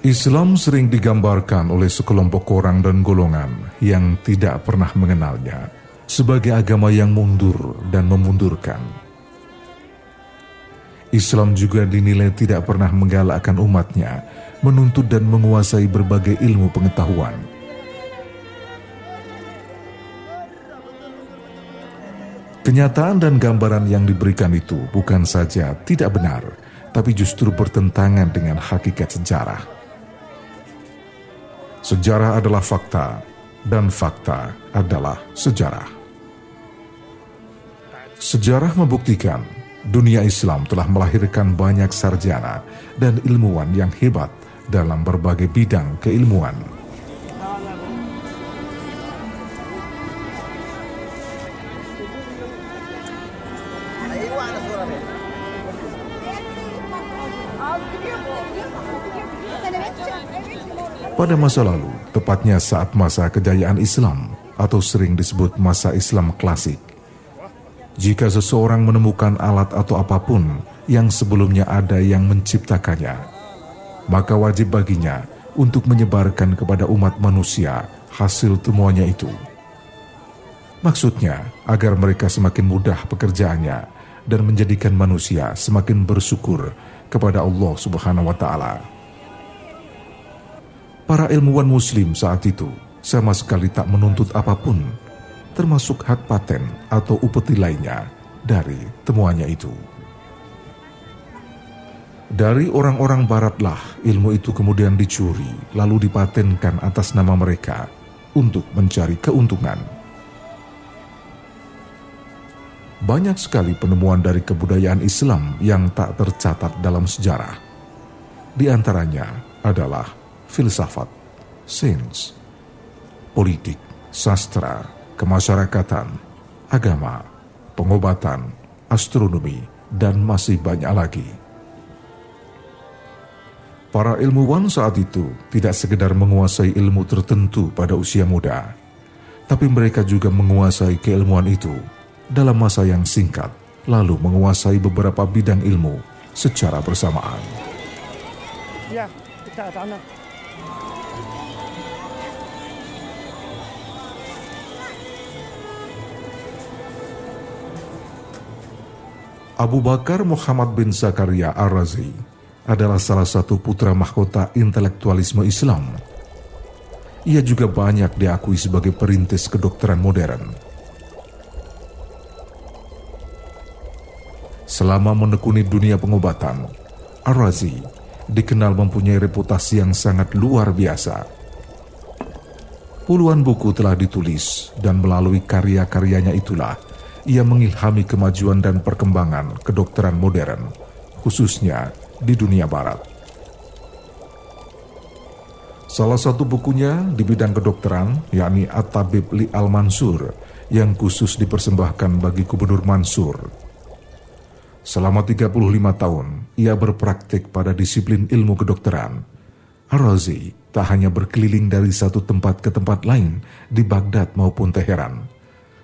Islam sering digambarkan oleh sekelompok orang dan golongan yang tidak pernah mengenalnya sebagai agama yang mundur dan memundurkan. Islam juga dinilai tidak pernah menggalakkan umatnya menuntut dan menguasai berbagai ilmu pengetahuan. Kenyataan dan gambaran yang diberikan itu bukan saja tidak benar, tapi justru bertentangan dengan hakikat sejarah. Sejarah adalah fakta, dan fakta adalah sejarah. Sejarah membuktikan dunia Islam telah melahirkan banyak sarjana dan ilmuwan yang hebat dalam berbagai bidang keilmuan. Pada masa lalu, tepatnya saat masa kejayaan Islam atau sering disebut masa Islam klasik, jika seseorang menemukan alat atau apa pun yang sebelumnya ada yang menciptakannya, maka wajib baginya untuk menyebarkan kepada umat manusia hasil temuannya itu. Maksudnya, agar mereka semakin mudah pekerjaannya dan menjadikan manusia semakin bersyukur kepada Allah Subhanahu wa Ta'ala. Para ilmuwan Muslim saat itu sama sekali tak menuntut apa pun, termasuk hak paten atau upeti lainnya dari temuannya itu. Dari orang-orang Baratlah ilmu itu kemudian dicuri, lalu dipatenkan atas nama mereka untuk mencari keuntungan. Banyak sekali penemuan dari kebudayaan Islam yang tak tercatat dalam sejarah. Di antaranya adalah filsafat, sains, politik, sastra, kemasyarakatan, agama, pengobatan, astronomi, dan masih banyak lagi. Para ilmuwan saat itu tidak sekedar menguasai ilmu tertentu pada usia muda, tapi mereka juga menguasai keilmuan itu dalam masa yang singkat, lalu menguasai beberapa bidang ilmu secara bersamaan. Ya, kita tanah. Abu Bakar Muhammad bin Zakaria Ar-Razi adalah salah satu putra mahkota intelektualisme Islam. Ia juga banyak diakui sebagai perintis kedokteran modern. Selama menekuni dunia pengobatan, Ar-Razi dikenal mempunyai reputasi yang sangat luar biasa. Puluhan buku telah ditulis dan melalui karya-karyanya itulah ia mengilhami kemajuan dan perkembangan kedokteran modern, khususnya di dunia barat. Salah satu bukunya di bidang kedokteran, yakni At-Tabib Li Al-Mansur, yang khusus dipersembahkan bagi Gubernur Mansur. Selama 35 tahun, ia berpraktik pada disiplin ilmu kedokteran. Ar-Razi tak hanya berkeliling dari satu tempat ke tempat lain di Baghdad maupun Teheran,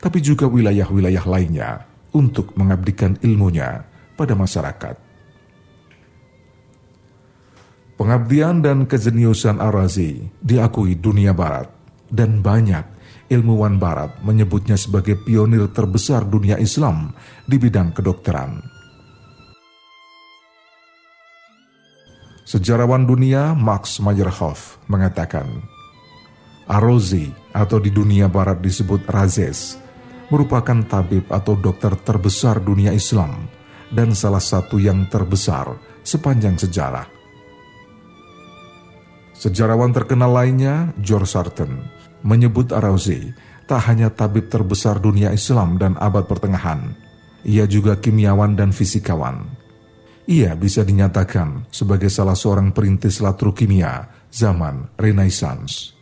tapi juga wilayah-wilayah lainnya untuk mengabdikan ilmunya pada masyarakat. Pengabdian dan kejeniusan Arazi diakui dunia barat dan banyak ilmuwan barat menyebutnya sebagai pionir terbesar dunia Islam di bidang kedokteran. Sejarawan dunia Max Meyerhoff mengatakan, Arozi atau di dunia barat disebut Razes merupakan tabib atau dokter terbesar dunia Islam dan salah satu yang terbesar sepanjang sejarah. Sejarawan terkenal lainnya, George Sarton, menyebut Arauzi tak hanya tabib terbesar dunia Islam dan abad pertengahan, ia juga kimiawan dan fisikawan. Ia bisa dinyatakan sebagai salah seorang perintis latrokimia zaman Renaissance.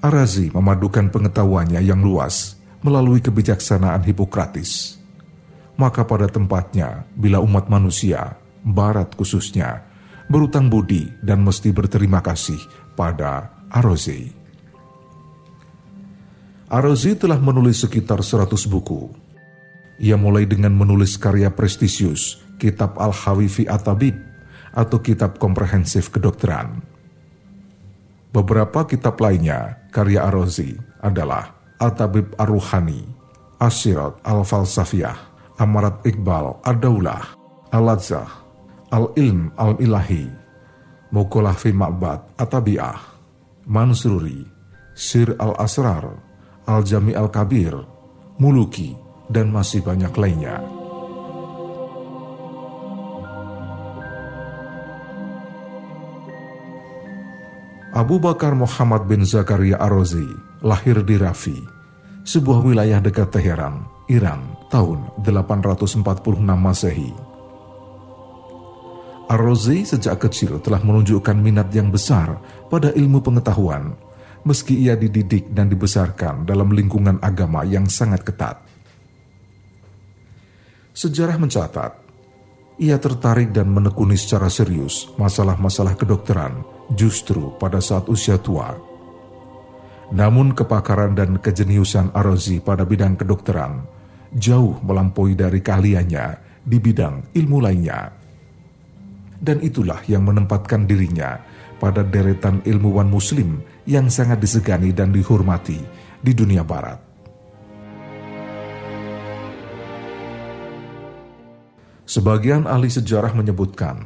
Arazi memadukan pengetahuannya yang luas melalui kebijaksanaan Hipokratis. Maka pada tempatnya, bila umat manusia, barat khususnya, berutang budi dan mesti berterima kasih pada Arozi. Arozi telah menulis sekitar 100 buku. Ia mulai dengan menulis karya prestisius, Kitab Al-Hawifi Atabib, atau Kitab Komprehensif Kedokteran. Beberapa kitab lainnya, karya Arozi, adalah Al-Tabib Ar-Ruhani, Asyirat Al-Falsafiyah, Amarat Iqbal Ad-Daulah, Al-Ladzah, Al-Ilm Al-Ilahi, Mukolah fi Ma'bad Atabi'ah, Mansuri, Sir Al-Asrar, Al-Jami Al-Kabir, Muluki, dan masih banyak lainnya. Abu Bakar Muhammad bin Zakaria Arozi lahir di Rafi, sebuah wilayah dekat Teheran, Iran, tahun 846 Masehi. Ar-Razi sejak kecil telah menunjukkan minat yang besar pada ilmu pengetahuan, meski ia dididik dan dibesarkan dalam lingkungan agama yang sangat ketat. Sejarah mencatat, ia tertarik dan menekuni secara serius masalah-masalah kedokteran justru pada saat usia tua. Namun kepakaran dan kejeniusan Ar-Razi pada bidang kedokteran jauh melampaui dari keahliannya di bidang ilmu lainnya dan itulah yang menempatkan dirinya pada deretan ilmuwan muslim yang sangat disegani dan dihormati di dunia barat. Sebagian ahli sejarah menyebutkan,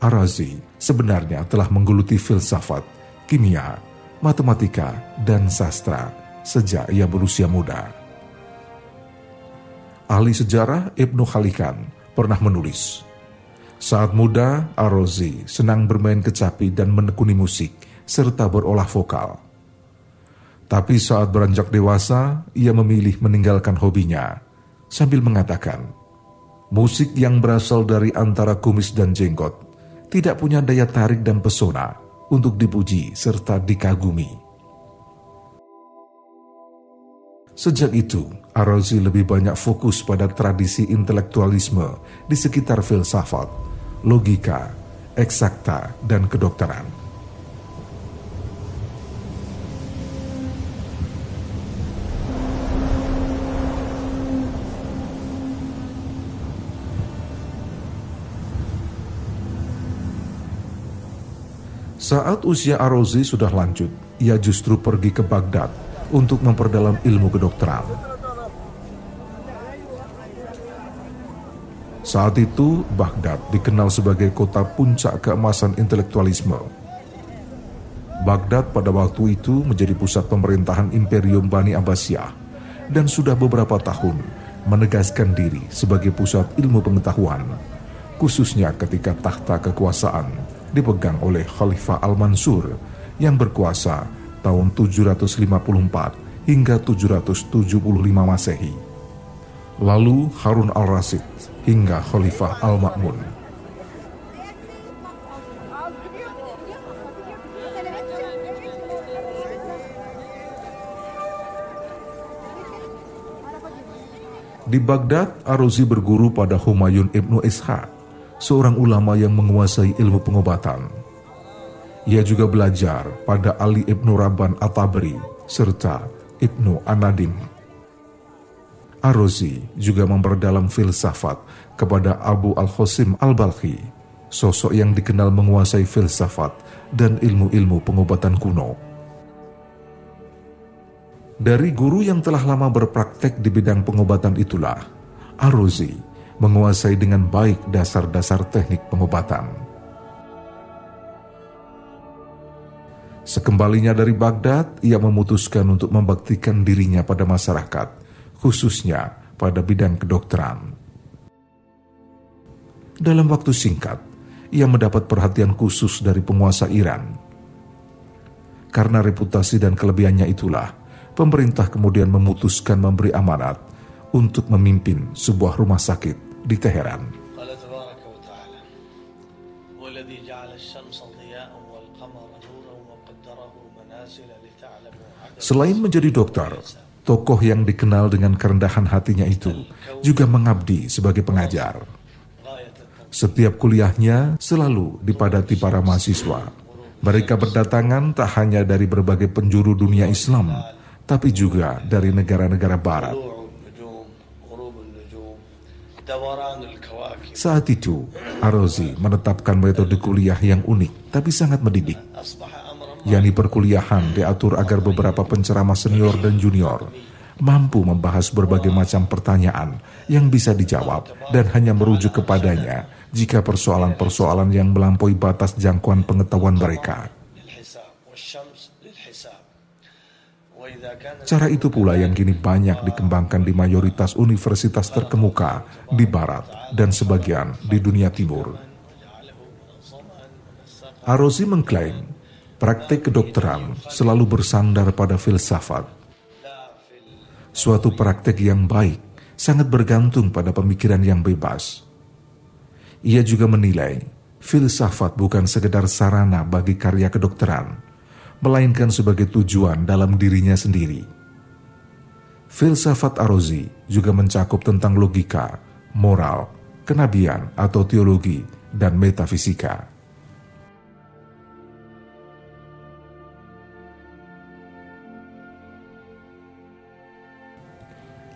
Arazi sebenarnya telah menggeluti filsafat, kimia, matematika, dan sastra sejak ia berusia muda. Ahli sejarah Ibnu Khalikan pernah menulis, saat muda, Arozi senang bermain kecapi dan menekuni musik, serta berolah vokal. Tapi saat beranjak dewasa, ia memilih meninggalkan hobinya, sambil mengatakan, musik yang berasal dari antara kumis dan jenggot tidak punya daya tarik dan pesona untuk dipuji serta dikagumi. Sejak itu, Arozi lebih banyak fokus pada tradisi intelektualisme di sekitar filsafat logika, eksakta, dan kedokteran. Saat usia Arozi sudah lanjut, ia justru pergi ke Baghdad untuk memperdalam ilmu kedokteran. Saat itu, Baghdad dikenal sebagai kota puncak keemasan intelektualisme. Baghdad pada waktu itu menjadi pusat pemerintahan Imperium Bani Abbasiyah dan sudah beberapa tahun menegaskan diri sebagai pusat ilmu pengetahuan, khususnya ketika tahta kekuasaan dipegang oleh Khalifah Al-Mansur yang berkuasa tahun 754 hingga 775 Masehi. Lalu Harun al-Rasid hingga Khalifah Al-Ma'mun. Di Baghdad, Arozi berguru pada Humayun ibnu Ishaq, seorang ulama yang menguasai ilmu pengobatan. Ia juga belajar pada Ali ibnu Rabban At-Tabri serta ibnu Anadim Arozi juga memperdalam filsafat kepada Abu Al-Khosim Al-Balkhi, sosok yang dikenal menguasai filsafat dan ilmu-ilmu pengobatan kuno. Dari guru yang telah lama berpraktek di bidang pengobatan itulah, Arozi menguasai dengan baik dasar-dasar teknik pengobatan. Sekembalinya dari Baghdad, ia memutuskan untuk membaktikan dirinya pada masyarakat khususnya pada bidang kedokteran. Dalam waktu singkat, ia mendapat perhatian khusus dari penguasa Iran. Karena reputasi dan kelebihannya itulah, pemerintah kemudian memutuskan memberi amanat untuk memimpin sebuah rumah sakit di Teheran. Selain menjadi dokter, tokoh yang dikenal dengan kerendahan hatinya itu juga mengabdi sebagai pengajar. Setiap kuliahnya selalu dipadati para mahasiswa. Mereka berdatangan tak hanya dari berbagai penjuru dunia Islam, tapi juga dari negara-negara barat. Saat itu, Arozi menetapkan metode kuliah yang unik tapi sangat mendidik. yakni perkuliahan diatur agar beberapa penceramah senior dan junior mampu membahas berbagai macam pertanyaan yang bisa dijawab dan hanya merujuk kepadanya jika persoalan-persoalan yang melampaui batas jangkauan pengetahuan mereka. Cara itu pula yang kini banyak dikembangkan di mayoritas universitas terkemuka di barat dan sebagian di dunia timur. Arozi mengklaim praktek kedokteran selalu bersandar pada filsafat. Suatu praktek yang baik sangat bergantung pada pemikiran yang bebas. Ia juga menilai filsafat bukan sekedar sarana bagi karya kedokteran, melainkan sebagai tujuan dalam dirinya sendiri. Filsafat Arozi juga mencakup tentang logika, moral, kenabian atau teologi, dan metafisika.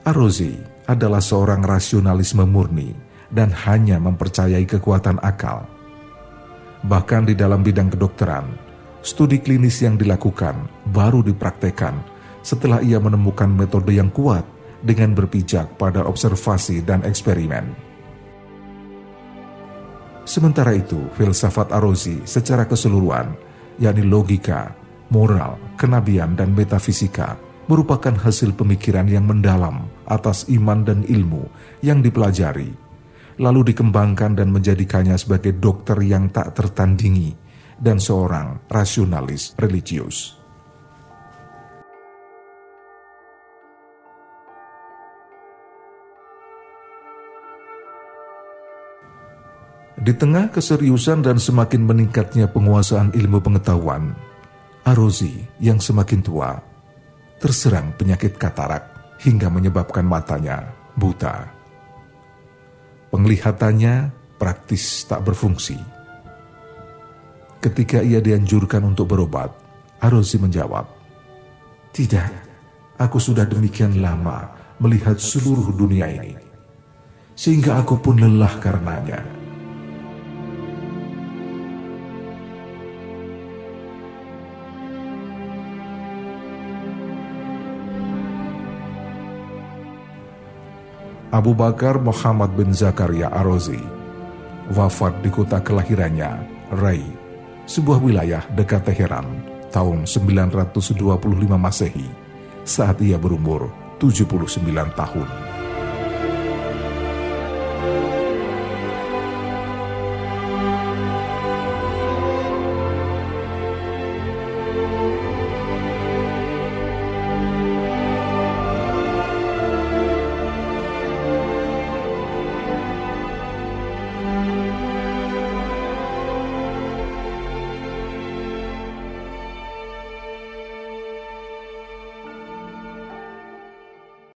Arozi adalah seorang rasionalisme murni dan hanya mempercayai kekuatan akal. Bahkan di dalam bidang kedokteran, Studi klinis yang dilakukan baru dipraktekkan setelah ia menemukan metode yang kuat dengan berpijak pada observasi dan eksperimen. Sementara itu, filsafat Arozi secara keseluruhan, yakni logika, moral, kenabian, dan metafisika, merupakan hasil pemikiran yang mendalam atas iman dan ilmu yang dipelajari, lalu dikembangkan dan menjadikannya sebagai dokter yang tak tertandingi dan seorang rasionalis religius. Di tengah keseriusan dan semakin meningkatnya penguasaan ilmu pengetahuan, Arozi yang semakin tua terserang penyakit katarak hingga menyebabkan matanya buta. Penglihatannya praktis tak berfungsi Ketika ia dianjurkan untuk berobat, Arozi menjawab, Tidak, aku sudah demikian lama melihat seluruh dunia ini, sehingga aku pun lelah karenanya. Abu Bakar Muhammad bin Zakaria Arozi wafat di kota kelahirannya, Rai, sebuah wilayah dekat Teheran tahun 925 Masehi saat ia berumur 79 tahun.